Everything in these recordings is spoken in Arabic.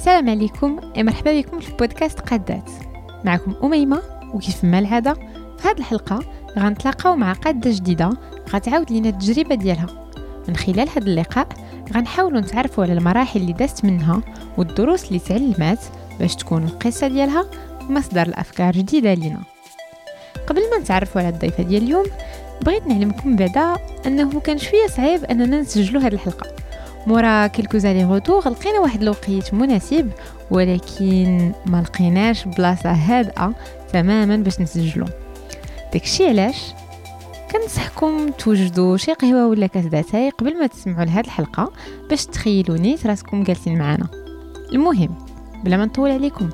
السلام عليكم مرحبا بكم في البودكاست قادات. معكم أميمة وكيف ما العادة في هذه الحلقة غنتلاقاو مع قادة جديدة غتعاود لينا التجربة ديالها. من خلال هذا اللقاء غنحاولوا نتعرفوا على المراحل اللي دازت منها والدروس اللي تعلمات باش تكون القصة ديالها مصدر الأفكار جديدة لينا. قبل ما نتعرفوا على الضيفة ديال اليوم بغيت نعلمكم بعدا أنه كان شوية صعيب أننا نسجلوا هذه الحلقة. مورا quelques allers-retours لقينا واحد الوقيت مناسب ولكن ما لقيناش بلاصة هادئة تماما باش نسجلو. داكشي علاش؟ كنصحكم توجدوا شي قهوة ولا كاس داتاي قبل ما تسمعوا لهاد الحلقة باش تخيلوا نيت راسكم جالسين معنا المهم بلا ما نطول عليكم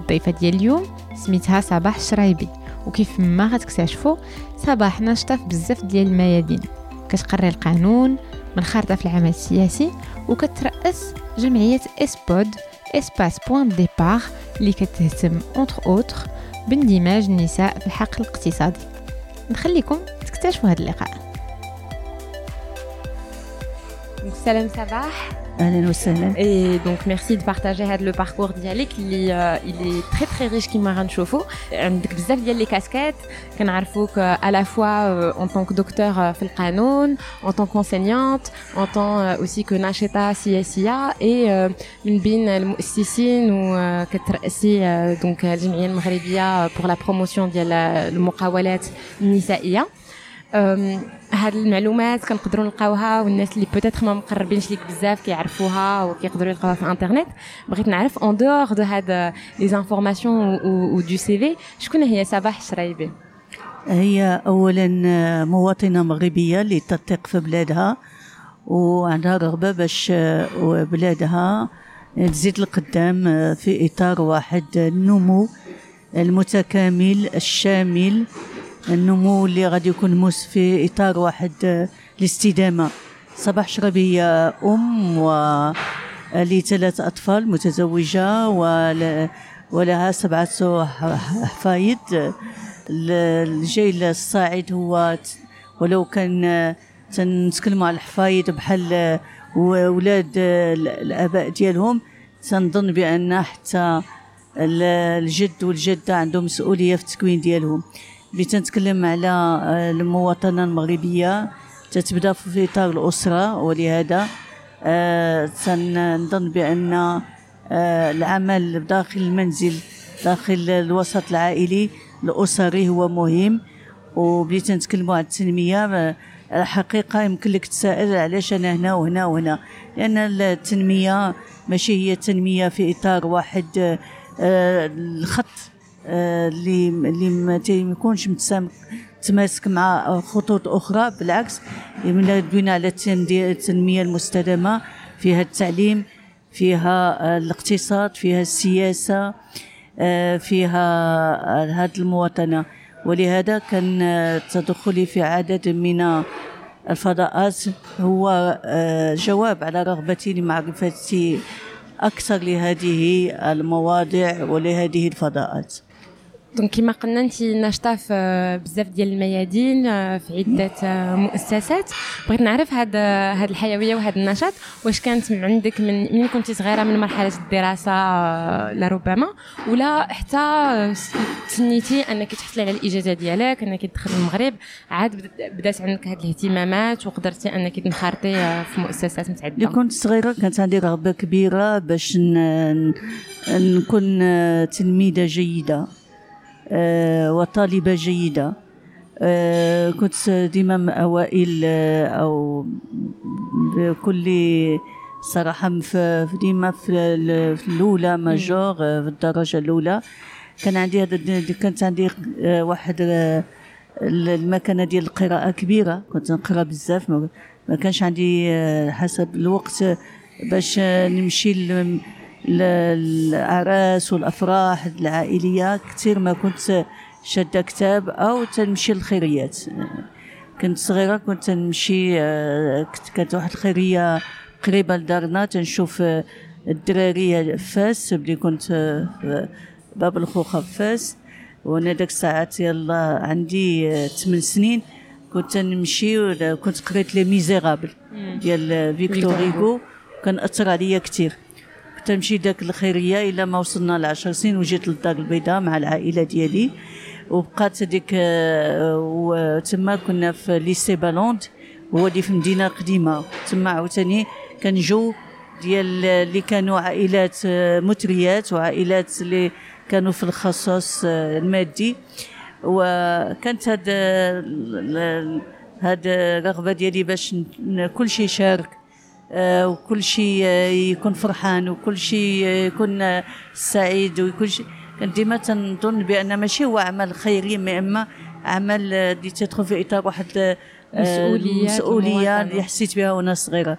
الضيفة ديال اليوم سميتها صباح الشرايبي وكيف ما غتكتشفوا صباح ناشطه بزاف ديال الميادين. كتقري القانون منخرطة في العمل السياسي وكترأس جمعية ESPOD Espace Point de Départ اللي كتهتم entre autres باندماج النساء في الحقل الاقتصادي. نخليكم تكتشفوا هذا اللقاء. سلام صباح. Et donc merci de partager هذا le parcours ديالك اللي il est très très riche كيما غنشوفوا عندك بزاف ديال لي كاسكيت كنعرفوك à la fois en tant que docteur في القانون en tant qu'enseignante en tant aussi que ناشطة سياسية et من بين المؤسسين وكترأسي دونك الجمعية المغربية pour la promotion ديال المقاولات النسائية هاد المعلومات كنقدروا نلقاوها والناس اللي peut-être ما مقربينش ليك بزاف كيعرفوها وكيقدروا يلقاوها في الانترنت. بغيت نعرف en dehors de هاد les informations et du CV شكون هي؟ صباح الشرايبي هي اولا مواطنة مغربية اللي تثق في بلادها وعندها رغبة باش بلادها تزيد القدام في إطار واحد النمو المتكامل الشامل النمو اللي غادي يكون موس في إطار واحد الاستدامة. صباح شربي أم و لثلاث أطفال متزوجة ولها سبعة حفايد. الجيل الصاعد هو ولو كان تنتكلموا على الحفايد بحال ولاد الآباء ديالهم تنظن بأن حتى الجد والجدة عندهم مسؤولية في التكوين ديالهم. اللي تنتكلم على آه، المواطنة المغربية تتبدأ في إطار الأسرة ولهذا آه، تنظن بأن آه، العمل داخل المنزل داخل الوسط العائلي الأسري هو مهم. وبديت نتكلموا على التنمية الحقيقة يمكن لك تسائل علاش أنا هنا وهنا وهنا. لأن التنمية ماشي هي التنمية في إطار واحد الخط. اللي اللي ما يكونش متماسك مع خطوط أخرى بالعكس يبنى على التنمية المستدامة. فيها التعليم فيها الاقتصاد فيها السياسة آه، فيها هذه المواطنة. ولهذا كان تدخلي في عدد من الفضاءات هو آه، جواب على رغبتي لمعرفتي أكثر لهذه المواضيع ولهذه الفضاءات. دونك كما قلنا انت ناشطه في بزاف ديال الميادين في عده مؤسسات بغيت نعرف هاد هاد الحيويه وهذا النشاط واش كانت عندك من من كنتي صغيره من مرحله الدراسه لربما ولا حتى تسنيتي انك تحصلي على الاجازه ديالك انك تدخل المغرب عاد بدات عندك هاد الاهتمامات وقدرتي انك تنخرطي في مؤسسات متعدده كنت صغيره كانت عندي رغبه كبيره باش نكون تلميذه جيده وطالبة جيدة. آه، كنت ديما من أوائل آه، أو بكل صراحة ديما في الأولى ماجور في الدرجة الأولى. كان عندي هذا كانت عندي واحد المكانة ديال القراءة كبيرة. كنت نقرأ بزاف ما كانش عندي حسب الوقت باش نمشي الاعراس والأفراح العائليه كثير ما كنت شاده كتاب أو تنمشي للخيريات. كنت صغيرة كنت نمشي آه، كانت واحد الخيرية قريبة لدارنا تنشوف آه، الدراري فاس بلي كنت في باب الخوخة فاس. وأنا داك الساعات يلا عندي آه، ثمان سنين كنت نمشي كنت قريت Les Misérables ديال فيكتور هيغو. كان أثر عليا كثير تمشي داك الخيرية إلى ما وصلنا لعشر سنين وجيت للدار البيضاء مع العائلة ديالي. وبقات هذيك آه، وتما كنا في lycée بالوند هو اللي في مدينة قديمة. تما عاوتاني كان جو ديال اللي كانوا عائلات آه، مثريات وعائلات اللي كانوا في الخصاص آه، المادي. وكانت هاد هاد الرغبة ديالي باش كل شيء يشارك. وكل شيء يكون فرحان وكل شيء يكون سعيد وكل شيء. ديما تنظن بأن ماشي هو عمل خيري إما عمل اللي تدخل في إطار واحد مسؤولية مسؤوليه اللي حسيت بها وأنا صغيرة.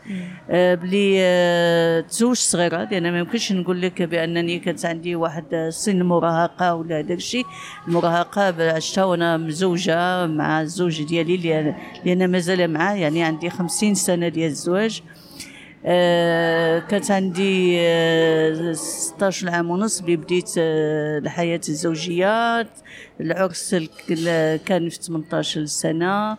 آه بلي آه تزوج صغيرة لأن ما يمكنش نقول لك بأنني كانت عندي واحد سن المراهقه ولا هذاك الشيء. المراهقة عشتها وأنا مزوجة مع الزوج ديالي لأن مازال معاه يعني عندي خمسين سنة ديال الزواج. آه كانت عندي آه 16 عام ونص اللي بديت آه الحياة الزوجية. العرس كان في 18 سنة.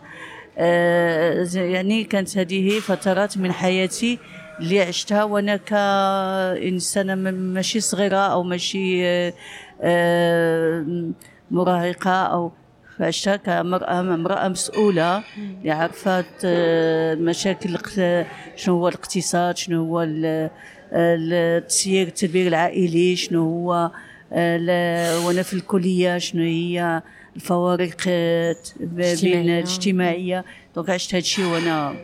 آه يعني كانت هذه فترات من حياتي اللي عشتها وأنا كإنسانة ماشي صغيرة أو ماشي آه، آه، مراهقة أو فعشتها كامرأة امرأة مسؤولة اللي عرفت آه، المشاكل شنو هو الاقتصاد شنو هو التسيير التدبير العائلي شنو هو وأنا في الكلية شنو هي الفوارق بين الاجتماعية. دونك عشت هادشي وأنا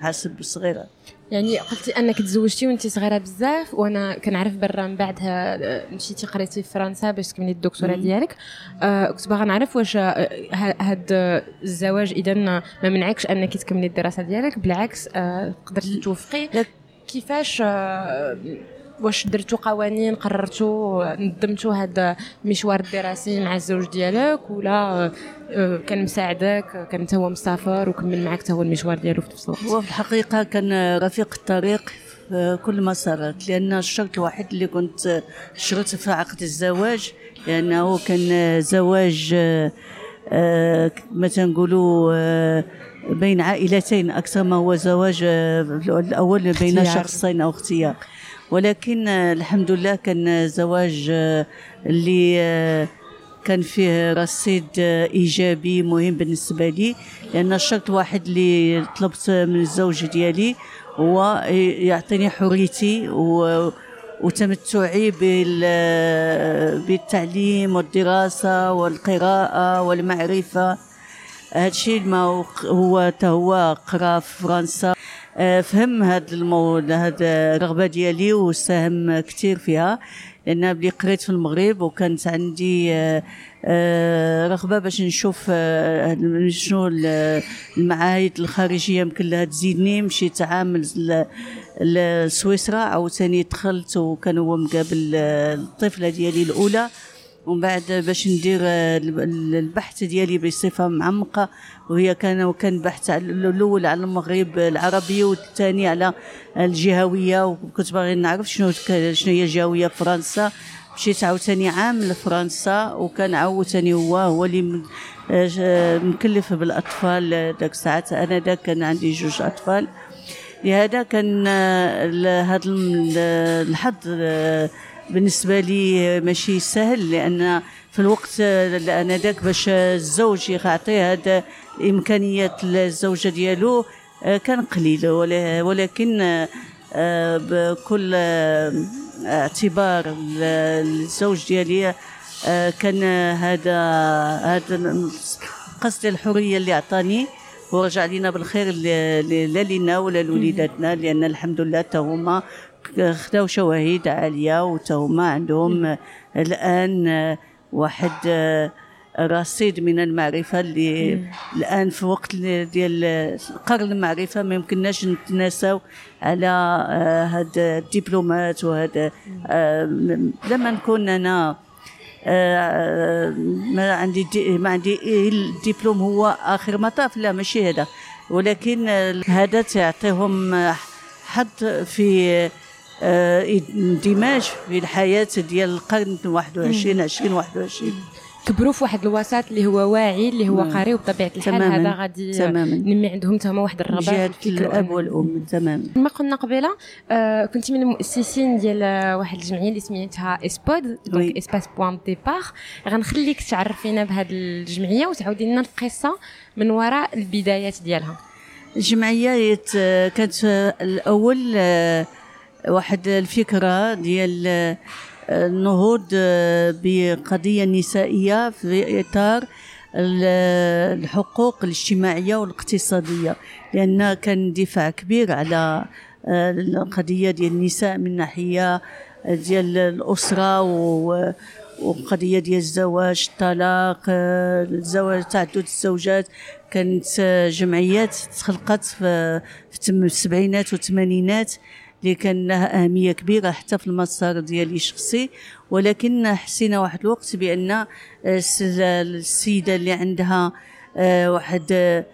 حاسب صغيرة. يعني قلتي أنك تزوجتي وانت صغيرة بزاف وأنا كنعرف برا من بعدها آه، مشيتي قريتي في فرنسا باش تكملي الدكتوراه ديالك. آه كنت باغا نعرف واش هاد الزواج إذا ما منعكش أنك تكملي الدراسة ديالك بالعكس آه قدرتي توفقي. كيفاش آه واش درتو قوانين قررتوا نظمتوا هذا المشوار الدراسي مع الزوج ديالك ولا آه، كان مساعدك كان هو مسافر وكمل معك هو المشوار ديالو في نفس الوقت؟ هو في الحقيقة كان رفيق الطريق في كل ما صارت لأن الشرط الوحيد اللي كنت شرطت في عقد الزواج لأنه كان زواج آه، ما تنقولوا آه، بين عائلتين أكثر ما هو زواج الأول بين شخصين أو اختيار. ولكن الحمد لله كان زواج اللي كان فيه رصيد إيجابي مهم بالنسبة لي لأن الشرط واحد اللي طلبت من الزوج ديالي هو يعطيني حريتي و وتمتعي بالتعليم والدراسة والقراءة والمعرفة. هادشي ما هو هو قرا في فرنسا فهم هذا الموضوع هاد الرغبة ديالي وساهم كثير فيها. لأن بلي قريت في المغرب وكانت عندي آه، آه، رغبة باش نشوف شنو المعاهد الخارجية يمكن لها تزيدني. مشيت عام لسويسرا عاوتاني دخلت وكان هو مقابل الطفلة ديالي الأولى. ومن بعد باش ندير البحث ديالي بصفة معمقة وهي كان وكان بحث الأول على المغرب العربي والثاني على الجهوية وكنت باغي نعرف شنو شنو هي الجهوية في فرنسا. مشيت عاوتاني عام لفرنسا وكان عاوتاني هو هو اللي مكلف بالأطفال داك الساعات. أنا داك كان عندي جوج أطفال. لهذا كان هذا الحظ بالنسبة لي ماشي سهل لأن في الوقت أنا داك باش الزوج يعطي هذا الامكانيات للزوجه ديالو آه، كان قليل. ولكن آه، بكل آه، اعتبار الزوج ديالي كان هذا هذا قصد الحرية اللي عطاني ورجع لنا بالخير لا لنا ولا لوليداتنا لأن الحمد لله تا هما خداو شواهد عالية وتهما عندهم الآن واحد رصيد من المعرفة اللي الآن في وقت ديال قرن المعرفة ما يمكنناش نتناساو على هاد الدبلومات وهذا لما نكون أنا ما عندي ما عندي الدبلوم هو آخر مطاف لا ماشي هذا. ولكن هذا تعطيهم حظ في اندماج في الحياة ديال القرن 21 20 21 كبروا في واحد الوسط اللي هو واعي اللي هو نعم. قاري وبطبيعة الحال تماماً. هذا غادي تماما. نمي عندهم تما واحد الرغبه في الأب والأم تماما. كما قلنا قبيلة آه كنت من المؤسسين ديال آه، واحد الجمعية اللي سميتها ESPOD. donc Espace Point de Départ غنخليك تعرفينا بهذه الجمعية وتعاودي لنا القصة من وراء البدايات ديالها. الجمعية كانت الأول آه، واحد الفكرة ديال آه، النهوض آه، بقضية نسائية في إطار ال- الحقوق الاجتماعية والاقتصادية لأن كان دفاع كبير على آه، القضية ديال النساء من ناحية ديال الأسرة وقضية ديال الزواج الطلاق الزواج تعدد الزوجات. كانت جمعيات تخلقت في السبعينات والثمانينات. اللي كان لها أهمية كبيرة حتى في المسار ديالي الشخصي ولكن حسينا واحد الوقت بأن آه، الس- السيدة اللي عندها آه، واحد آه،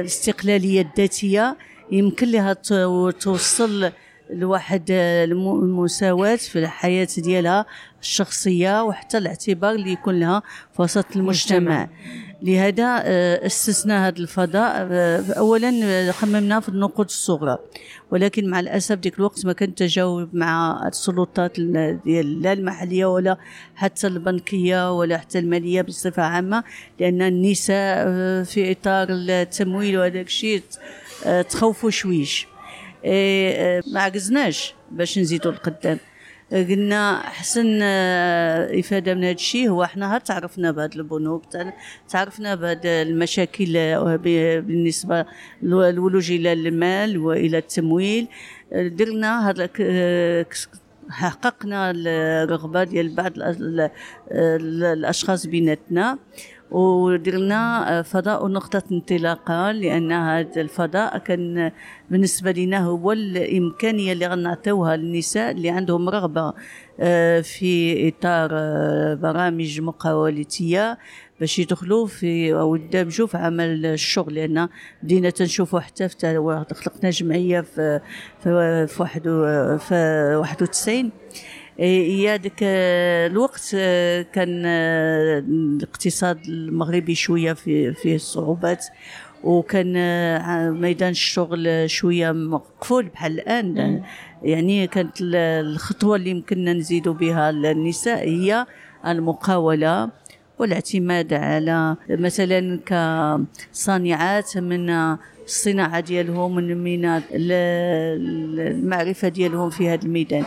الاستقلالية الذاتية يمكن لها تو- توصل لواحد الم- المساواة في الحياة ديالها الشخصية وحتى الاعتبار اللي يكون لها في وسط المجتمع. لهذا آه، أسسنا هذا الفضاء. آه، اولا آه، خممنا في النقود الصغرى. ولكن مع الأسف ديك الوقت ما كان تجاوب مع السلطات ال- ديال لا المحلية ولا حتى البنكية ولا حتى المالية بصفة عامة لأن النساء آه، في إطار التمويل وهذاك الشيء آه، تخوفوا شويش. آه، ما عجزناش باش نزيدوا القدام. آه، قلنا احسن آه، إفادة من هذا الشيء. هو إحنا تعرفنا بهذه البنوك تع- تعرفنا بهذه المشاكل آه، بالنسبة للولوج إلى المال وإلى التمويل. آه، درنا هذا حققنا الرغبة ديال بعض الأشخاص بيناتنا. ودرنا فضاء نقطة انطلاقة لأن هذا الفضاء كان بالنسبة لنا هو الإمكانية اللي غنعطيوها للنساء اللي عندهم رغبة آه، في إطار آه، برامج مقاولتية باش يدخلوا في أو يندمجوا في عمل الشغل لأن بدينا تنشوفوا حتى خلقنا جمعية في في في في 91 هي ديك آه، الوقت آه، كان آه، الاقتصاد المغربي شوية في فيه صعوبات وكان ميدان الشغل شوية مقفول بحال الآن. يعني كانت ال- الخطوة اللي يمكننا نزيدوا بها النساء هي المقاولة والاعتماد على مثلا كصانعات من الصناعة ديالهم من من ال- المعرفة ديالهم في هذا الميدان.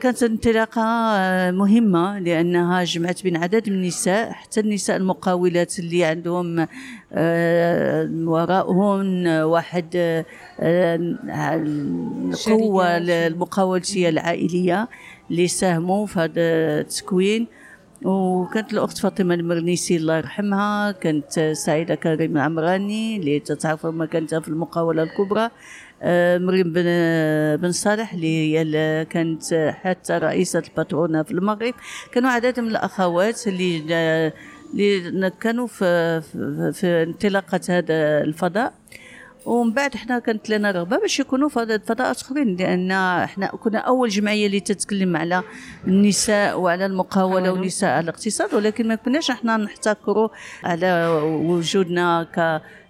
كانت انطلاقة آه، مهمة لأنها جمعت بين عدد من النساء حتى النساء المقاولات اللي عندهم آه، وراءهم واحد آه، القوة. المقاولتية العائلية اللي ساهموا في هذا التكوين. وكانت الأخت فاطمة المرنيسي الله يرحمها كانت سعيدة كريم العمراني اللي تعرفوا مكانتها في المقاولة الكبرى. مريم بن بن صالح اللي هي كانت حتى رئيسة الباترونة في المغرب. كانوا عدد من الأخوات اللي اللي كانوا في في, في انطلاقة هذا الفضاء. ومن بعد إحنا كانت لنا رغبة باش يكونوا فض- فضاءات آخرين لأن إحنا كنا أول جمعية اللي تتكلم على النساء وعلى المقاولة. والنساء على الاقتصاد ولكن ما كناش إحنا نحتكروا على وجودنا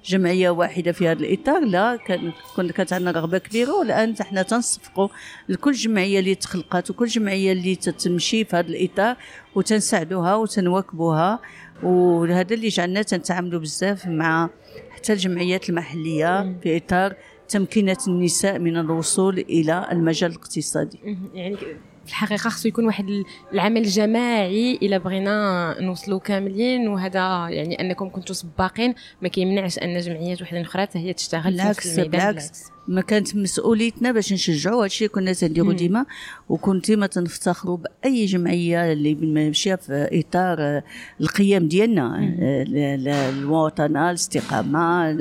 كجمعية واحدة في هذا الإطار لا كان كانت عندنا رغبة كبيرة والآن إحنا تنصفقوا لكل جمعية اللي تخلقات وكل جمعية اللي تتمشي في هذا الإطار وتنساعدوها وتنواكبوها وهذا اللي جعلنا تنتعاملوا بزاف مع حتى الجمعيات المحلية في إطار تمكينة النساء من الوصول إلى المجال الاقتصادي. يعني في الحقيقة خصو يكون واحد ال- العمل جماعي إلا بغينا نوصلوا كاملين وهذا يعني أنكم كنتوا سباقين ما كيمنعش أن جمعيات وحده أخرى حتى هي تشتغل بالعكس الميدان. بالعكس. ما كانت مسؤوليتنا باش نشجعوا هادشي كنا تنديروا. ديما وكنت ديما تنفتخروا بأي جمعية اللي ماشية في إطار آه، القيم ديالنا آه، المواطنه الاستقامة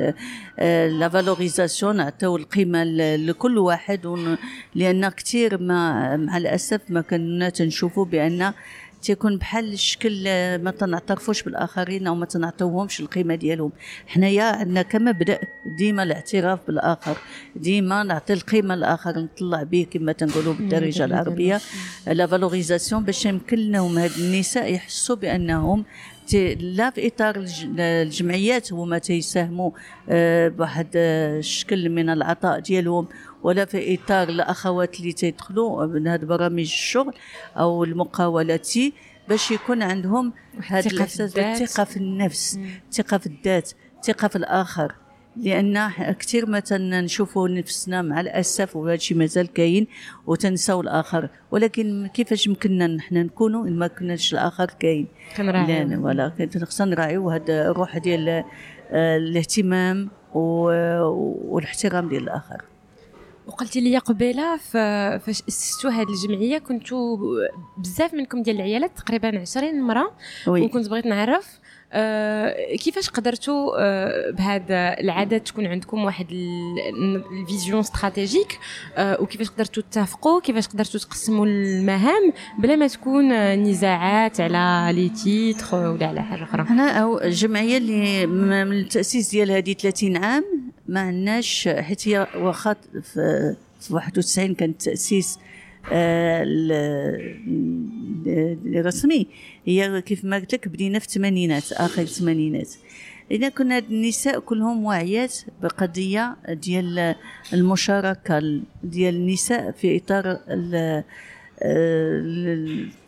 آه، لا فالوريزاسيون نعطيو القيمة لكل واحد لأن كثير ما مع الأسف ما كنا تنشوفوا بأن تيكون بحال الشكل ما تنعترفوش بالآخرين أو ما تنعطيوهمش القيمة ديالهم. حنايا عندنا كمبدا ديما الاعتراف بالآخر ديما نعطي القيمة للآخر نطلع به كما تنقولوا بالدارجه العربية. لا فالوريزاسيون باش يمكن لهم هاد النساء يحسوا بأنهم لا في إطار الجمعيات هما تيساهموا آه، بواحد الشكل من العطاء ديالهم. ولا في إطار الأخوات اللي تيدخلوا من هاد برامج الشغل أو المقاولاتي باش يكون عندهم هذا الاحساس الثقة في النفس الثقة في الذات الثقة في الآخر. لأن كثير ما تنشوفوا نفسنا مع الأسف وهذا الشيء مازال كاين وتنساو الآخر. ولكن كيفاش يمكننا نحن نكونوا إن ما كناش الآخر كاين؟ كنراعيو. ولا. خصنا نراعيو هذا الروح ديال آه، الاهتمام والاحترام ديال الآخر. وقلتي لي قبيلة فاش اسستوا هذه الجمعية كنتوا بزاف منكم ديال العيالات تقريبا 20 مراه وكنت بغيت نعرف كيفاش قدرتوا آه بهذا العدد تكون عندكم واحد ال vision stratégique آه وكيفاش قدرتوا تتفقوا كيفاش قدرتوا تقسموا المهام بلا ما تكون نزاعات على les titres ولا على حاجة أخرى؟ أو الجمعيه اللي من التأسيس ديال هذه 30 عام ما عندناش حيت هي واخا في 91 كان التأسيس الرسمي هي كيف ما قلت لك بدينا في الثمانينات آخر الثمانينات. إذا كنا النساء كلهم واعيات بقضية ديال المشاركة ديال النساء في إطار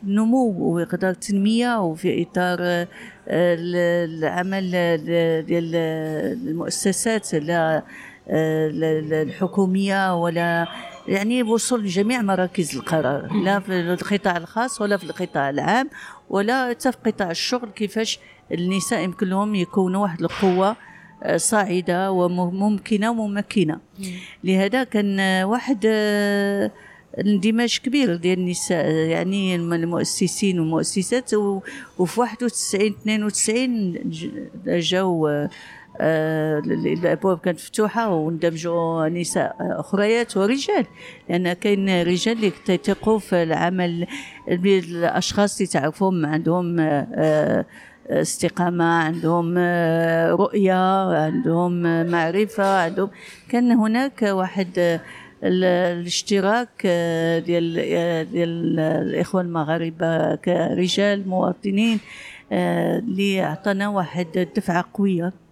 النمو وإطار التنمية وفي إطار العمل ديال المؤسسات لا الحكومية ولا يعني وصول لجميع مراكز القرار لا في القطاع الخاص ولا في القطاع العام. ولا حتى في قطاع الشغل كيفاش النساء يمكن لهم يكونوا واحد القوة آه، صاعدة وممكنة وممكنة. لهذا كان واحد آه، اندماج كبير ديال النساء يعني المؤسسين والمؤسسات وفي 91 92 جاو آه، الأبواب كانت مفتوحة وندمجوا نساء أخريات ورجال لأن كاين رجال اللي تيثقوا في العمل الأشخاص اللي تعرفهم عندهم آه، استقامة عندهم آه، رؤية عندهم معرفة عندهم. كان هناك واحد الاشتراك ديال ديال الإخوة المغاربة كرجال مواطنين اللي عطانا واحد الدفعة قوية. آه،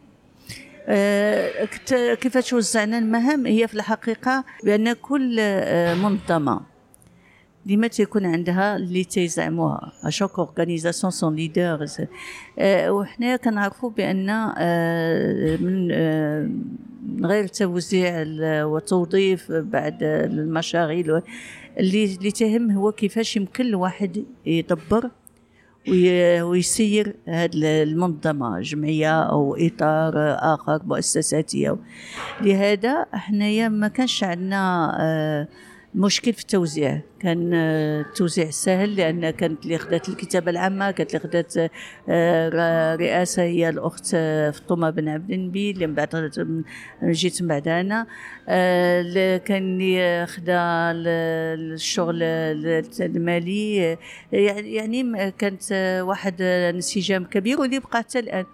كيفاش وزعنا المهام؟ هي في الحقيقة بأن كل آه، منظمة ديما تيكون عندها اللي تيزعموها. à chaque organisation son leader وحنا كنعرفوا بأن آه، من غير توزيع وتوظيف بعد المشاغل اللي اللي تهم هو كيفاش يمكن الواحد يدبر ويسير هذه المنظمة جمعية أو إطار آخر مؤسساتي لهذا حنايا ما كانش عندنا آه مشكل في التوزيع. كان التوزيع سهل لأن كانت اللي خدات الكتابة العامة كانت اللي خدات آه، رئاسة هي الأخت آه، فطومة بن عبد النبي اللي من بعد جيت من بعد أنا. آه، كان اللي خدا الشغل المالي. يعني-, يعني كانت واحد انسجام كبير واللي بقى حتى الآن.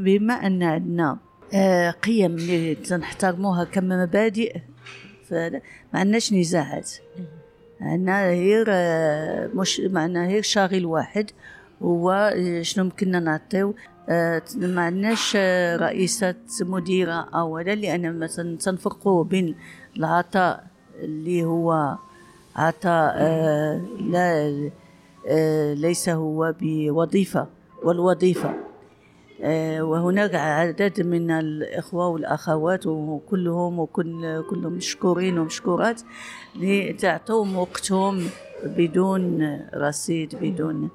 بما أن عندنا قيم اللي تنحترموها كمبادئ ما عندناش نزاعات. عندنا غير مش معنا غير شاغل واحد هو شنو ممكننا نعطيو؟ آه، ما عندناش رئيسة مديرة أو هذا لأن مثلا تنفرقوا بين العطاء اللي هو عطاء آه، لا آه، ليس هو بوظيفة والوظيفة. آه، وهناك عدد من الإخوة والأخوات وكلهم وكل كلهم مشكورين ومشكورات لتعطوهم وقتهم بدون رصيد بدون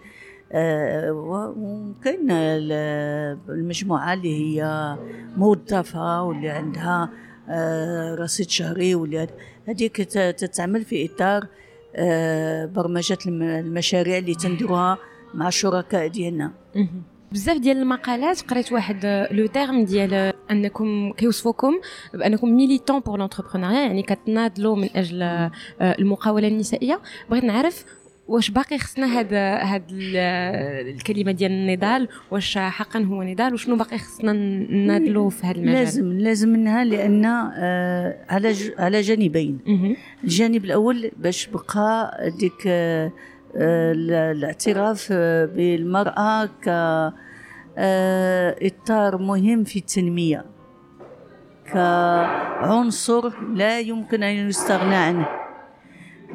آه، وكاين المجموعة اللي هي موظفة واللي عندها آه، رصيد شهري واللي هذيك تتعمل في إطار برمجة المشاريع اللي تنديروها مع الشركاء ديالنا. بزاف ديال المقالات قريت واحد le terme ديال أنكم كيوصفوكم بأنكم militants pour l'entrepreneuriat يعني كتناضلوا من أجل آه، المقاولة النسائية. بغيت نعرف واش باقي خصنا هاد هاد الكلمة ديال النضال واش حقا هو نضال وشنو باقي خصنا نناضلوا في هذا المجال؟ لازم لازم منها لأن آه على على جانبين. الجانب الأول باش بقى ديك آه الاعتراف بالمرأة ك آه، إطار مهم في التنمية كعنصر لا يمكن أن يستغنى عنه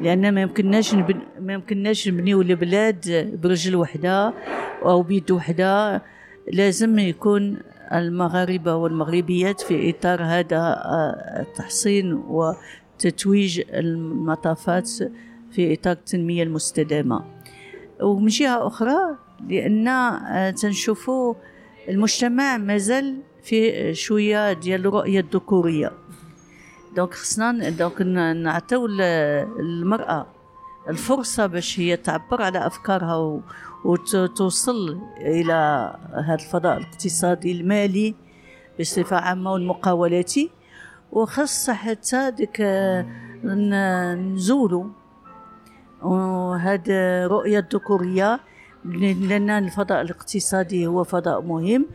لأن ما يمكنناش نبن... ما يمكنناش نبنيو البلاد برجل وحدة أو بيد وحدة لازم يكون المغاربة والمغربيات في إطار هذا آه، التحصين وتتويج المطافات في إطار التنمية المستدامة. ومن جهة أخرى لأن آه، تنشوفوا المجتمع مازال في شوية ديال الرؤية الذكورية. donc خصنا donc نعطيو المرأة الفرصة باش هي تعبر على أفكارها وتوصل إلى هذا الفضاء الاقتصادي المالي بصفة عامة والمقاولاتي. وخاصة حتى ديك نزولوا وهذه رؤية الذكورية لأن الفضاء الاقتصادي هو فضاء مهم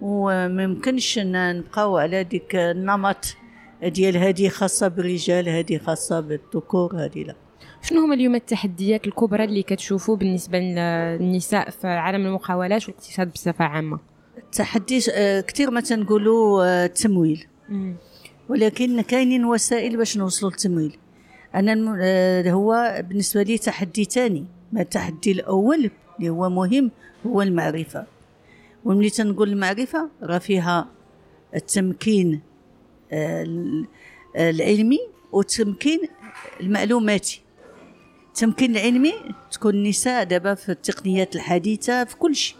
وما يمكنش نبقاو على ديك النمط ديال هذه خاصة بالرجال هذه خاصة بالذكور هذه لا. شنو هما اليوم التحديات الكبرى اللي كتشوفوا بالنسبة للنساء في عالم المقاولات والاقتصاد بصفة عامة؟ التحدي آه، كثير ما تنقولوا آه، التمويل. ولكن كاينين وسائل باش نوصلوا للتمويل. أنا آه، هو بالنسبة لي تحدي ثاني ما التحدي الأول؟ اللي هو مهم هو المعرفة. وملي تنقول المعرفة راه فيها التمكين العلمي والتمكين المعلوماتي التمكين العلمي تكون النساء دابا في التقنيات الحديثة في كل شيء.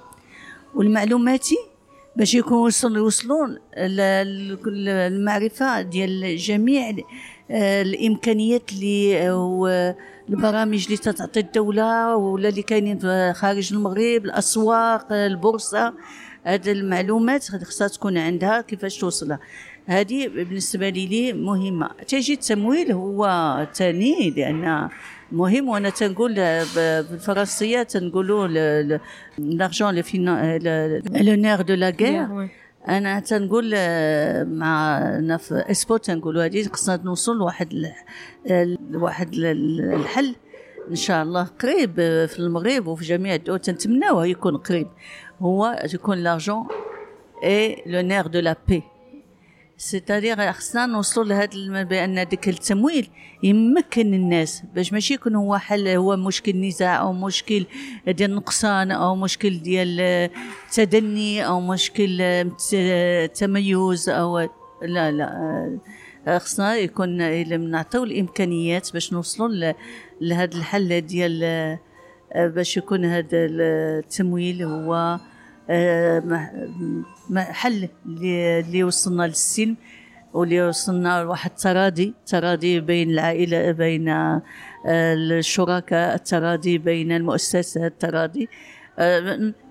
والمعلوماتي باش يكون وصلوا يوصلون المعرفة ديال جميع آه، الإمكانيات اللي البرامج اللي تعطي الدولة ولا اللي كاينين خارج المغرب الأسواق البورصة هاد المعلومات خصها تكون عندها كيفاش توصلها. هذه بالنسبة لي مهمة. تيجي التمويل هو ثاني لأن مهم وأنا تنقول بالفرنسية تنقولوا l'argent le nerf de la guerre أنا تنقول مع في ESPOD تنقولوا هذه خصنا نوصل لواحد لواحد الحل. إن شاء الله قريب في المغرب وفي جميع الدول. تنتمناوه يكون قريب. هو يكون l'argent est le nerf de la paix c'est-à-dire خصنا نوصلوا لهذا بأن ديك التمويل يمكن الناس باش ماشي يكون هو حل هو مشكل نزاع أو مشكل ديال نقصان أو مشكل ديال تدني أو مشكل تميز أو لا لا خصنا يكون نعطيو الإمكانيات باش نوصلوا لهذا الحل ديال باش يكون هذا التمويل هو حل اللي وصلنا للسلم واللي وصلنا لواحد التراضي تراضي بين العائلة بين آه، الشركاء التراضي بين المؤسسات التراضي. آه،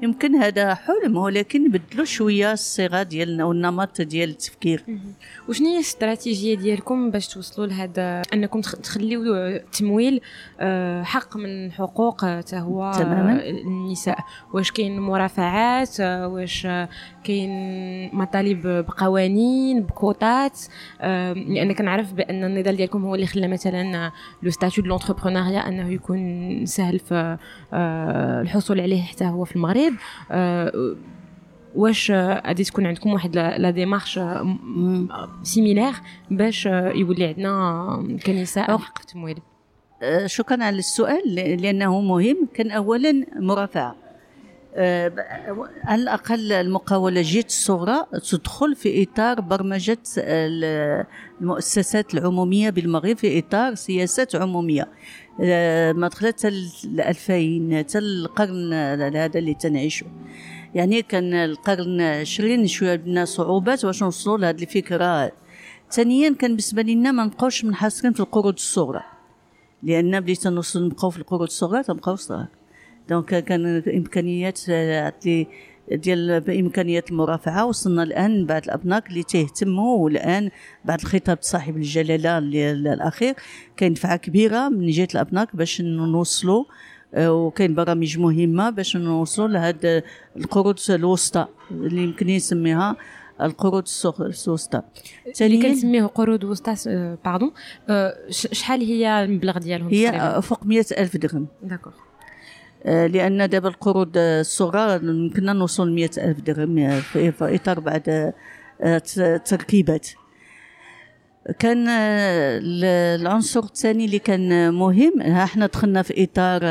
يمكن هذا حلم ولكن بدلوا شوية الصيغة ديالنا والنمط ديال التفكير. وشنو هي الاستراتيجية ديالكم باش توصلوا لهذا أنكم تخليو التمويل آه، حق من حقوق حتى هو تماما. النساء؟ واش كاين مرافعات واش كاين مطالب بقوانين بكوتات؟ لأن كنعرف بأن النضال ديالكم هو اللي خلى مثلا le statut de l'entrepreneuriat أنه يكون سهل في آه، الحصول عليه. حتى هو في المغرب. آه، واش غادي تكون عندكم واحد la démarche similaire باش يولي عندنا كنساء حق التمويل آه، شكرا على السؤال لأنه مهم كان اولا مرافعه آه، على الأقل المقاولجيات الصغرى تدخل في إطار برمجة المؤسسات العمومية بالمغرب في إطار سياسات عمومية. آه، ما دخلت 2000 حتى القرن هذا اللي تنعيشه يعني كان القرن 20 شوية عندنا صعوبات باش نوصلوا لهذه الفكرة. ثانيا كان بالنسبة لنا ما نبقاوش منحصرين في القروض الصغرى. لأن بديت تنوصل نبقاو في القروض الصغرى تنبقاو صغار. دونك كان امكانيات ديال بإمكانيات المرافعة. وصلنا الآن بعد الأبناك اللي تيهتموا والان بعد الخطاب صاحب الجلالة الأخير. كاين دفعة كبيرة من جهة الأبناك باش نوصلوا وكاين برامج مهمة باش نوصلوا لهاد القروض الوسطى اللي يمكن نسميها القروض الوسطى. اللي كنسميه قروض وسطى pardon شحال هي المبلغ ديالهم؟ هي فوق مئة ألف درهم. d'accord لأن دابا القروض الصغرى يمكننا نوصل مئة ألف درهم في إطار بعد تركيبات. كان العنصر الثاني اللي كان مهم إحنا دخلنا في إطار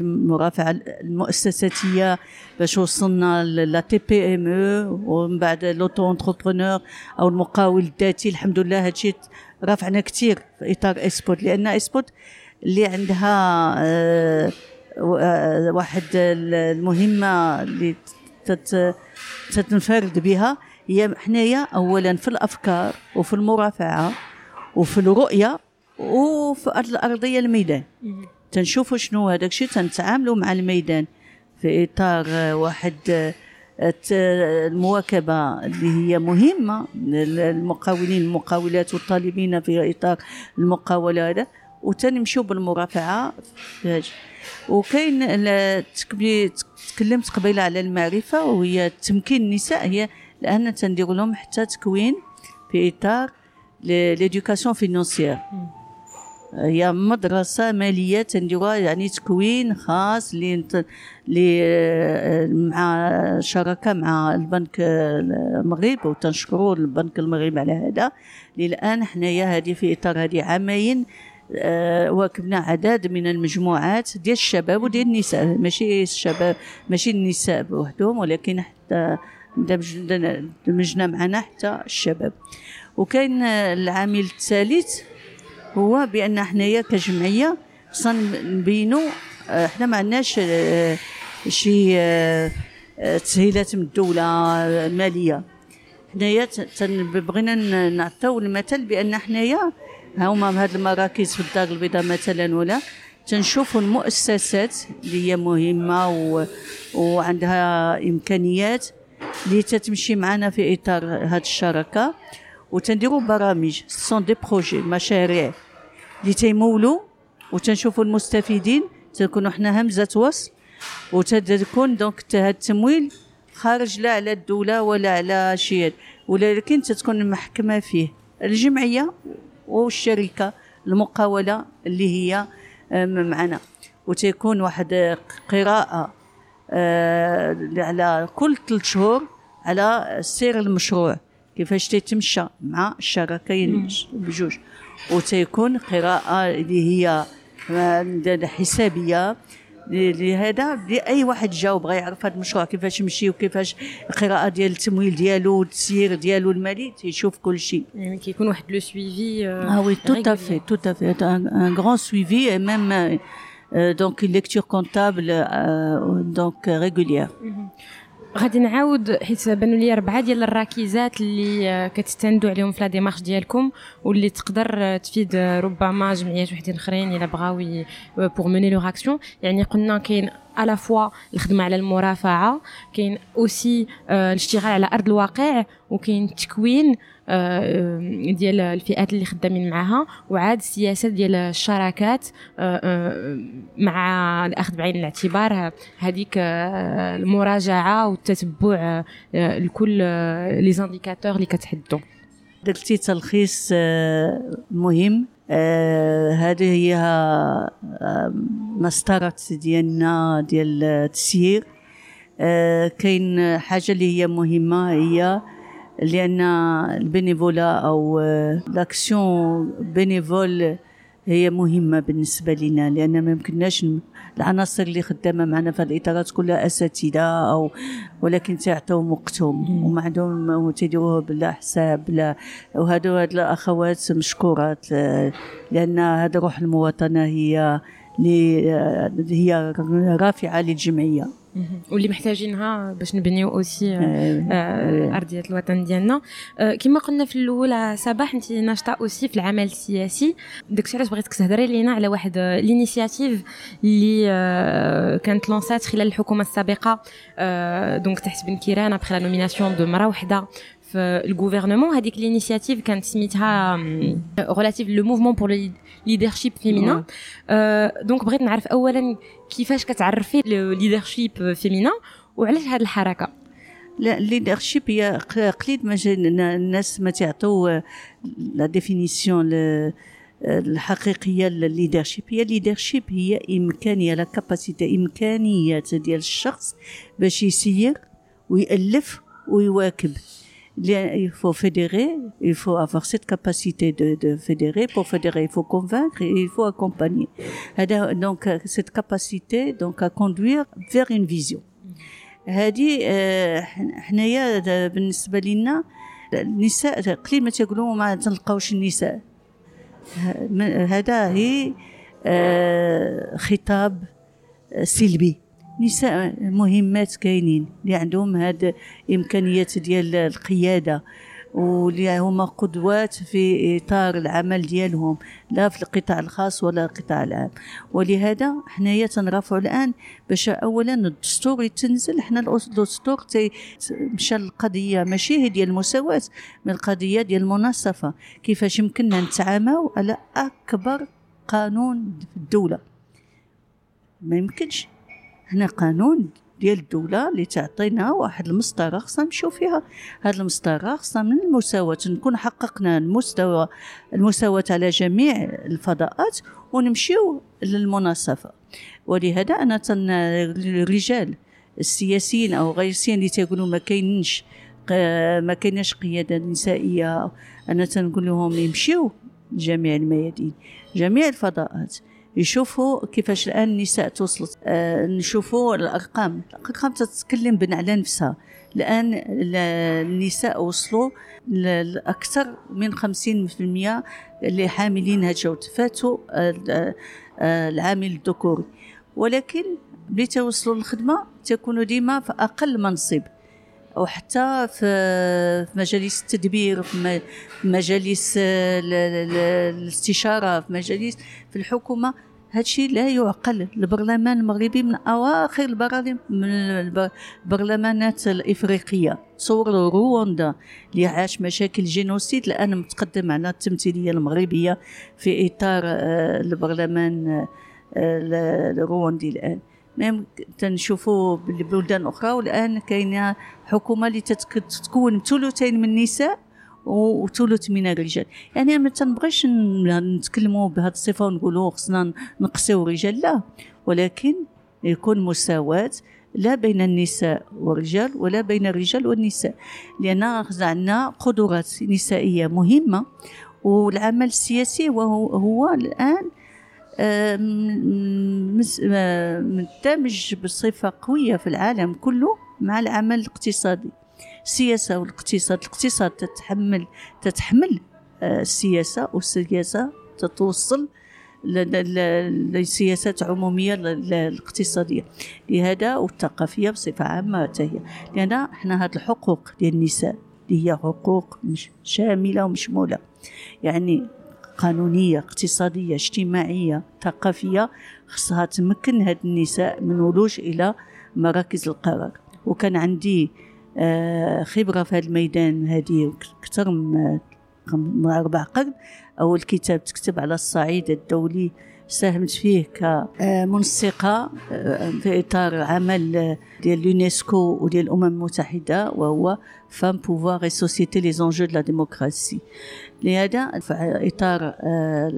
المرافعة المؤسساتية باش وصلنا la TPME ومن بعد l'auto-entrepreneur أو المقاول الذاتي. الحمد لله هادشي رافعنا كثير في إطار ESPOD لأن ESPOD اللي عندها واحد المهمة اللي تتنفرد بها. هي حنايا اولا في الأفكار وفي المرافعة وفي الرؤية وفي الأرضية الميدان. تنشوفوا شنو هذاك الشيء تنتعاملوا مع الميدان في إطار واحد المواكبة اللي هي مهمة للمقاولين المقاولات والطالبين في إطار المقاولة هذا. وتنمشيو بالمرافعة. وكاين تكلمت قبيله على المعرفة وهي تمكين النساء هي لأن تندير لهم حتى تكوين في إطار l'éducation financière. هي مدرسة مالية تنديروها يعني تكوين خاص لي مع شراكة مع البنك المغرب وتنشكروا البنك المغرب على هذا للآن حنايا هذه في إطار هذه عامين واكبنا عدد من المجموعات ديال الشباب وديال النساء. ماشي الشباب ماشي النساء بوحدهم ولكن حتى دمجنا معنا حتى الشباب. وكاين العامل الثالث هو بأن حنايا كجمعية خصنا نبينوا إحنا ما عندناش شي تسهيلات من الدولة ماليه حنايا بغينا نعطيو المثل بأن حنايا هما هاد المراكز في الدار البيضاء مثلا ولا تنشوفوا المؤسسات اللي هي مهمة و... وعندها إمكانيات اللي تتمشي معنا في إطار هذه الشراكة. وتنديروا برامج سون دي بروجي مشاريع اللي تيمولوا. وتنشوفوا المستفيدين تكونوا حنا همزة وصل. وتكون دونك هذا التمويل خارج لا على الدولة ولا على شي ولكن تتكون محكمة فيه. الجمعية والشركة المقاولة اللي هي معنا. وتكون واحد قراءة آه على كل ثلاث شهور على سير المشروع. كيفاش تيتمشى مع الشراكين بجوج. وتيكون قراءة اللي هي حسابية لهذا لاي واحد جا وبغى يعرف هذا المشروع كيفاش يمشي وكيفاش القراءة ديال التمويل ديالو والتسيير ديالو المالي تيشوف كل شيء. يعني كيكون واحد le suivi آه oui tout à fait tout à fait un grand suivi même donc lecture comptable donc régulière غادي نعاود حيت بانوا لي أربعة ديال الركيزات اللي كتستندوا عليهم في la démarche ديالكم واللي تقدر تفيد ربما جمعيات وحدين أخرين إلا بغاو pour mener leurs actions يعني قلنا كاين à la fois الخدمة على المرافعة كاين aussi الاشتغال على أرض الواقع وكاين التكوين ديال الفئات اللي خدامين معاها وعاد السياسات ديال الشراكات مع الأخذ بعين الاعتبار هذيك المراجعة والتتبع لكل les indicateurs اللي كتحدوا درتي تلخيص مهم. هذه هي مسطرة ديالنا ديال التسيير. كاين حاجة اللي هي مهمة هي لأن ال bénévolat أو l'action bénévole هي مهمة بالنسبة لنا لأن ما يمكنناش العناصر اللي خدامة معنا في الإطارات كلها أساتذة أو ولكن تعطيهم وقتهم وما عندهم تيديروه بلا حساب بلا وهادو هاد الأخوات مشكورات لأن هذا روح المواطنة هي هي رافعة للجمعية. واللي محتاجينها باش نبنيو أوسي أرضية الوطن ديالنا. كما قلنا في الأول صباح انت ناشطة aussi في العمل السياسي. داكشي علاش بغيتك تهضري لينا على واحد l'initiative اللي كانت lanc ات خلال الحكومة السابقة. donc تحت بن كيران après la nomination de مرا وحدة. ال gouvernement هذيك ال initiative كانت سميتها l'initiative le mouvement pour leadership féminin donc بغيت نعرف اولا كيفاش كتعرفي leadership féminin وعلاش هذه الحركة؟ لا ال leadership هي قليل ما الناس ما تعطوا la définition الحقيقية للل leadership هي ال leadership هي إمكانية la capacité إمكانيات ديال الشخص باش يسير ويألف ويواكب. il faut fédérer, il faut avoir cette capacité de, de fédérer. Pour fédérer, il faut convaincre et il faut accompagner. Donc, cette capacité donc à conduire vers une vision. هذه حنايا بالنسبه لنا النساء قليل ما تقولوا ما تلقاوش النساء هذا هي خطاب سلبي نساء مهمات كاينين اللي عندهم هاد إمكانيات ديال القيادة واللي هما قدوات في إطار العمل ديالهم لا في القطاع الخاص ولا القطاع العام. ولهذا حنايا تنرافعوا الآن باش اولا الدستور يتنزل. حنا الدستور مشى القضية ماشي هي ديال المساواة من القضية ديال المناصفة. كيفاش يمكننا نتعاماو على أكبر قانون في الدولة؟ ما يمكنش. هنا قانون ديال الدولة اللي تعطينا واحد المسطرة خصنا نمشيو فيها. هاد المسطرة خصنا من المساواة نكون حققنا المستوى المساواة على جميع الفضاءات ونمشيو للمناصفة. ولهذا أنا تن الرجال السياسيين أو غير السياسيين اللي تيقولوا ما كاينش ما كايناش قيادة نسائية أنا تنقول لهم يمشيو لجميع الميادين جميع الفضاءات. يشوفوا كيفاش الآن النساء توصلت آه نشوفوا الأرقام. الأرقام تتكلم بن على نفسها الان النساء وصلوا لأكثر من 50% اللي حاملين هجوت فاتوا آه العامل الذكوري. ولكن ملي توصلوا للخدمة تكونوا ديما في أقل منصب. وحتى في مجالس التدبير في مجالس الاستشارة في مجالس في الحكومة هادشي لا يعقل. البرلمان المغربي من أواخر من البرلمانات الإفريقية. تصوروا رواندا اللي عاش مشاكل جينوسيد الآن متقدم على التمثيلية المغربية في إطار آه، البرلمان آه، الرواندي الآن. ميم تنشوفوا بالبلدان الاخرى والآن كاينة حكومة اللي تتكون ثلثين من النساء وثلث من الرجال. يعني ما تنبغيش نتكلموا بهذه الصفة ونقولوا خصنا نقصيو الرجال. لا ولكن يكون مساواه لا بين النساء والرجال ولا بين الرجال والنساء. لأن عندنا قدرات نسائية مهمة والعمل السياسي وهو هو الآن مندمج بصفة قوية في العالم كله مع العمل الاقتصادي. السياسة والاقتصاد الاقتصاد تتحمل تتحمل آه، السياسة والسياسة تتوصل للسياسات عمومية الاقتصادية. لهذا والثقافية بصفة عامة هي. لأن إحنا هاد الحقوق ديال النساء اللي هي حقوق شاملة ومشمولة. يعني قانونية اقتصادية اجتماعية ثقافية خصها تمكن هاد النساء من ولوج إلى مراكز القرار. وكان عندي آه، خبرة في هذا الميدان هذه أكثر من أربع قرن. أول كتاب تكتب على الصعيد الدولي ساهمت فيه كمنسقة آه، في إطار عمل ديال اليونسكو وديال الأمم المتحدة وهو femmes pouvoir et société les enjeux de la démocratie لهذا في اطار آه،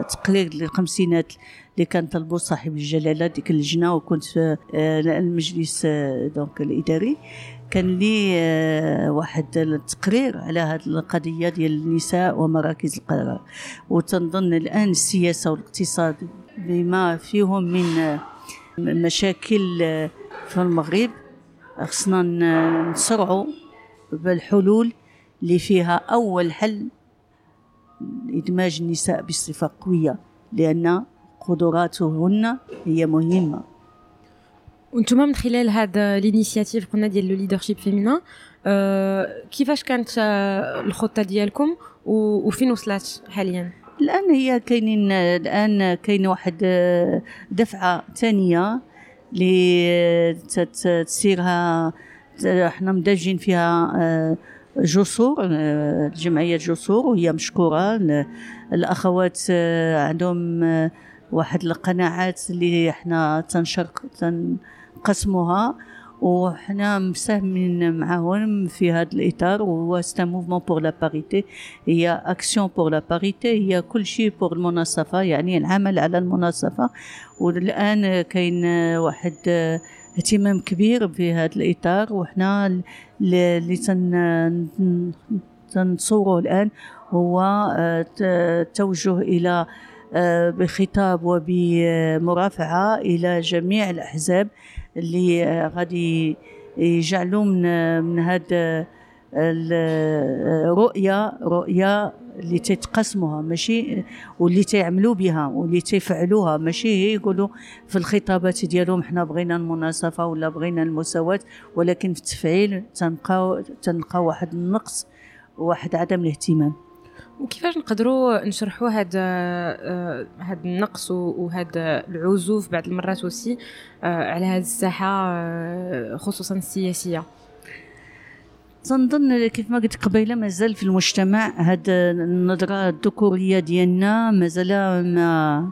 التقرير الخمسينات اللي كان طلبوا صاحب الجلالة ديك اللجنة وكنت في آه، المجلس آه، donc الإداري. كان لي واحد التقرير على هذه القضية ديال النساء ومراكز القرار. وتنظن الآن السياسة والاقتصاد بما فيهم من مشاكل في المغرب. خصنا نسرعوا بالحلول اللي فيها أول حل إدماج النساء بصفة قوية لأن قدراتهن هي مهمة. وأنتم من خلال هذا ال initiative قلنا ديال le leadership féminin أه كيفاش كانت الخطة ديالكم وفين وصلت حاليا؟ الآن هي كاينين الآن كاين واحد دفعة ثانية اللي تسيرها إحنا مدجين فيها جسور جمعية جسور وهي مشكورة. الأخوات عندهم واحد القناعات اللي إحنا تنشرك تنقسموها. وحنا مساهمين معاهم في هذا الإطار وهو c'est un mouvement pour la parité هي action pour la parité هي كل شيء pour المناصفة يعني العمل على المناصفة. والآن كاين واحد اهتمام كبير في هذا الإطار وحنا اللي تن تنصوره الآن هو التوجه إلى آه، بخطاب وبمرافعة إلى جميع الأحزاب اللي آه، غادي يجعلوا من من هذا الرؤيه رؤية اللي تيتقسموها ماشي؟ واللي تيعملوا بها واللي تيفعلوها ماشي؟ هي يقولوا في الخطابات ديالهم حنا بغينا المناصفة ولا بغينا المساواة ولكن في التفعيل تنلقاو تنلقاو واحد النقص وواحد عدم الاهتمام. وكيفاش نقدروا نشرحوا هذا هذا النقص وهذا العزوف بعض المرات وسي آه، على هذه الساحة آه، خصوصا السياسية؟ تنظن كيف ما قلت قبيلة مازال في المجتمع. هاد النظرة الذكورية ديالنا مازال ما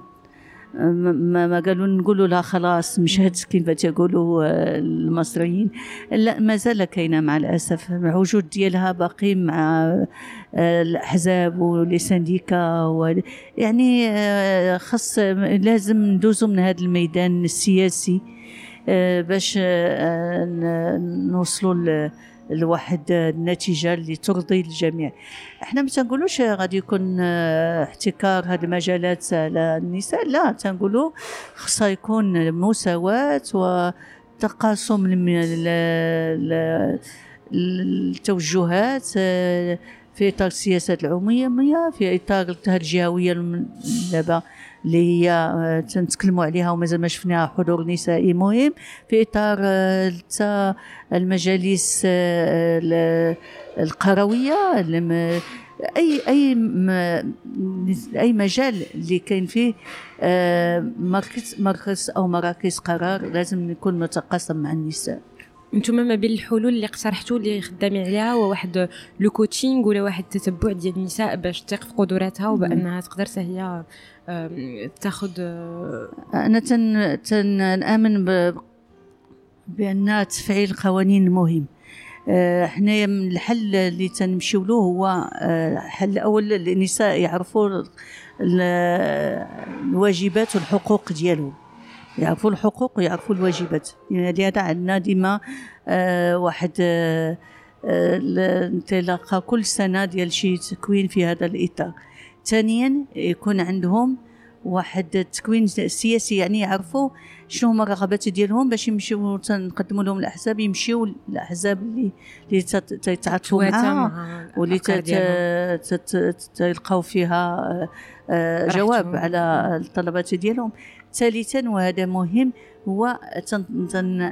ما, ما قالوا نقولوا لها خلاص مشات كيف تيقولوا آه، المصريين. لا مازال كاينة مع الأسف. الوجود ديالها باقي مع آه، الأحزاب ولي سانديكا يعني آه، خاص لازم ندوزو من هذا الميدان السياسي باش نوصلوا لواحد النتيجة اللي ترضي الجميع. إحنا ما تنقولوش غادي يكون آه، احتكار هذه المجالات على النساء لا تنقولوا خصها يكون مساواة وتقاسم التوجهات آه، في إطار السياسات العمومية في إطار الجهوية دابا. اللي هي آه، تنتكلموا عليها ومازال ما شفناها حضور نسائي مهم. في إطار آه، المجالس آه، القروية أي أي أي مجال اللي كاين فيه مركز مركز أو مراكز قرار لازم يكون متقاسم مع النساء. أنتم ما بين الحلول اللي اقترحتوا اللي خدامين عليها هو واحد لو كوتشينغ ولا واحد التتبع ديال النساء باش تثق في قدراتها وبأنها تقدر هي تاخذ آه، أنا تن تنامن بأن تفعيل القوانين مهم آه، حنايا من الحل اللي تنمشيو له هو الحل آه، الأول النساء يعرفوا الواجبات والحقوق ديالهم. يعرفوا الحقوق ويعرفوا الواجبات. يعني هذا عندنا ديما واحد انطلاقة كل سنة ديال شي تكوين في هذا الإطار. ثانيا يكون عندهم واحد التكوين سياسي يعني يعرفوا شنو هما الرغبات ديالهم باش يمشيو نقدموا لهم الأحزاب يمشيو الاحزاب اللي اللي تتعاطفوا معها واللي تلقاو فيها آه، آه، جواب على الطلبات ديالهم. ثالثا وهذا مهم هو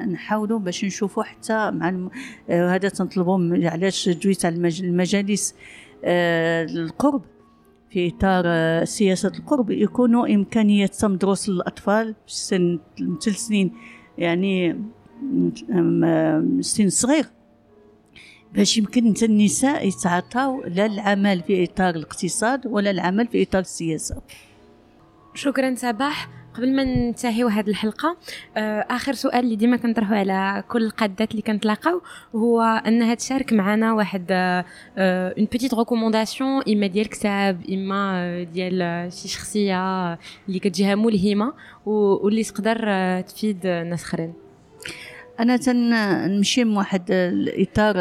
نحاولوا باش نشوفوا حتى مع آه، هذا تنطلبوا علاش دويت على المجالس القرب. في إطار آه، سياسة القرب يكونوا إمكانية تم دروس الأطفال في سن ثلاث سنين يعني سن صغير. باش يمكن النساء يتعاطاو لا العمل في إطار الاقتصاد ولا العمل في إطار السياسة. شكرا صباح. قبل ما ننتهيو هذه الحلقة آه، آخر سؤال اللي ديما كنطرحه على كل القادات اللي كنتلاقاو هو انها تشارك معنا واحد une petite recommandation إما ديال كتاب إما آه، ديال شي شخصية اللي كتجيها ملهمة واللي تقدر آه، تفيد ناس أخرين. أنا تنمشي من واحد الإطار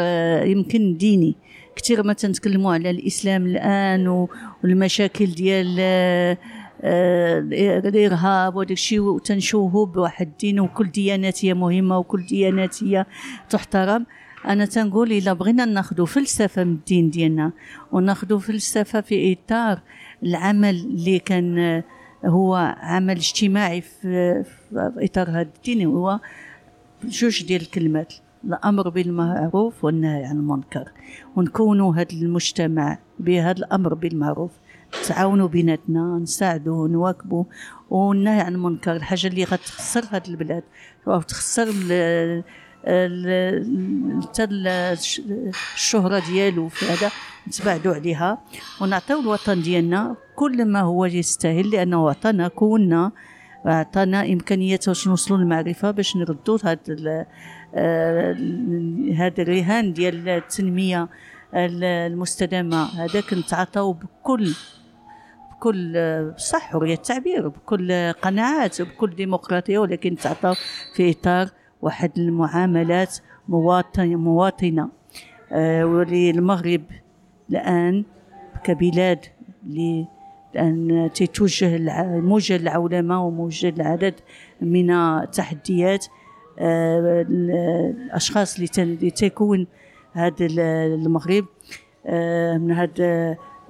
يمكن ديني. كثير ما تنتكلموا على الإسلام الآن والمشاكل ديال آه، الارهاب وداك الشيء وتنشوفه بواحد الدين وكل ديانات هي مهمة وكل ديانات هي تحترم. أنا تنقول إلا بغينا ناخذ فلسفة من الدين ديالنا وناخذ فلسفة في إطار العمل اللي كان هو عمل اجتماعي في, في إطار هذا الدين هو جوج ديال الكلمات الأمر بالمعروف والنهي عن المنكر. ونكونوا هذا المجتمع بهذا الأمر بالمعروف. تعاونوا بيناتنا نساعدوا نواكبوا والنهي عن المنكر الحاجة اللي غتخسر هذه البلاد. أو تخسر حتى الشهرة ديالو في هذا نتبعدوا عليها. ونعطيو الوطن ديالنا كل ما هو يستاهل لأنه عطانا كوننا عطانا إمكانيات باش نوصلوا للمعرفة باش نردوا هذا هذا الرهان ديال التنمية المستدامة. هذاك كنتعاطاو بكل بكل صح حريه التعبير بكل قناعات بكل ديمقراطية ولكن تعطاو في إطار واحد المعاملات مواطن مواطنة. آه وللمغرب الآن كبلاد لأن تتوجه موجة العولمة وموجة العدد من التحديات. آه، الأشخاص اللي تكون هذا المغرب آه، من هاد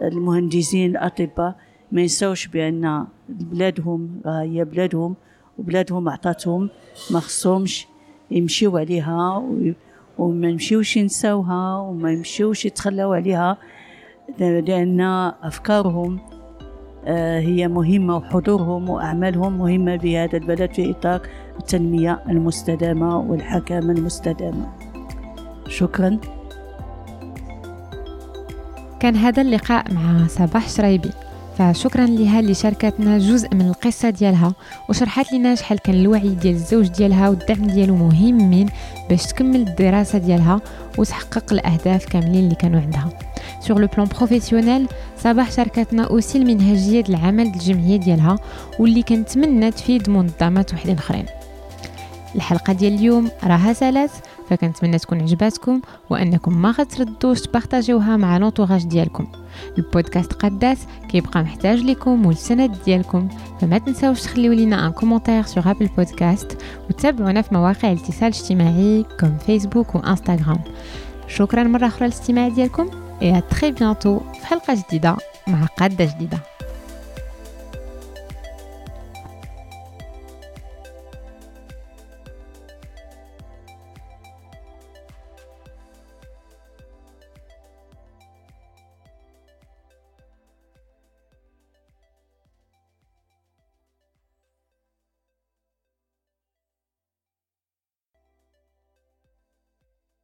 المهندسين الأطباء. ما ينساوش بأن بلادهم هي بلادهم وبلادهم أعطاتهم ما خصهمش يمشيو عليها وما يمشيوش ينساوها وما يمشيوش يتخلاو عليها لأن أفكارهم آه، هي مهمة وحضورهم وأعمالهم مهمة بهذا البلد في إطار التنمية المستدامة والحكامة المستدامة. شكرا. كان هذا اللقاء مع صباح شرايبي فشكرا لها اللي شاركتنا جزء من القصة ديالها وشرحت لنا شحال كان الوعي ديال الزوج ديالها والدعم ديالو مهمين باش تكمل الدراسة ديالها وتحقق الأهداف كاملين اللي كانوا عندها. sur le plan professionnel صباح شاركتنا aussi المنهجيه ديال العمل الجمعية ديالها واللي كنتمنى تفيد منظمات وحدين آخرين. الحلقة ديال اليوم راها سالات فكنتمنى تكون عجباتكم وأنكم ما غتترددوش ت partage يوها مع l'entourage ديالكم. البودكاست قدات كيبقى محتاج لكم والسند ديالكم فما تنساوش تخليو لينا un commentaire sur Apple Podcast وتابعونا في مواقع الاتصال الاجتماعي كم فيسبوك وانستغرام شكرا مرة أخرى للاستماع ديالكم et à très في حلقة جديدة مع قادة جديدة.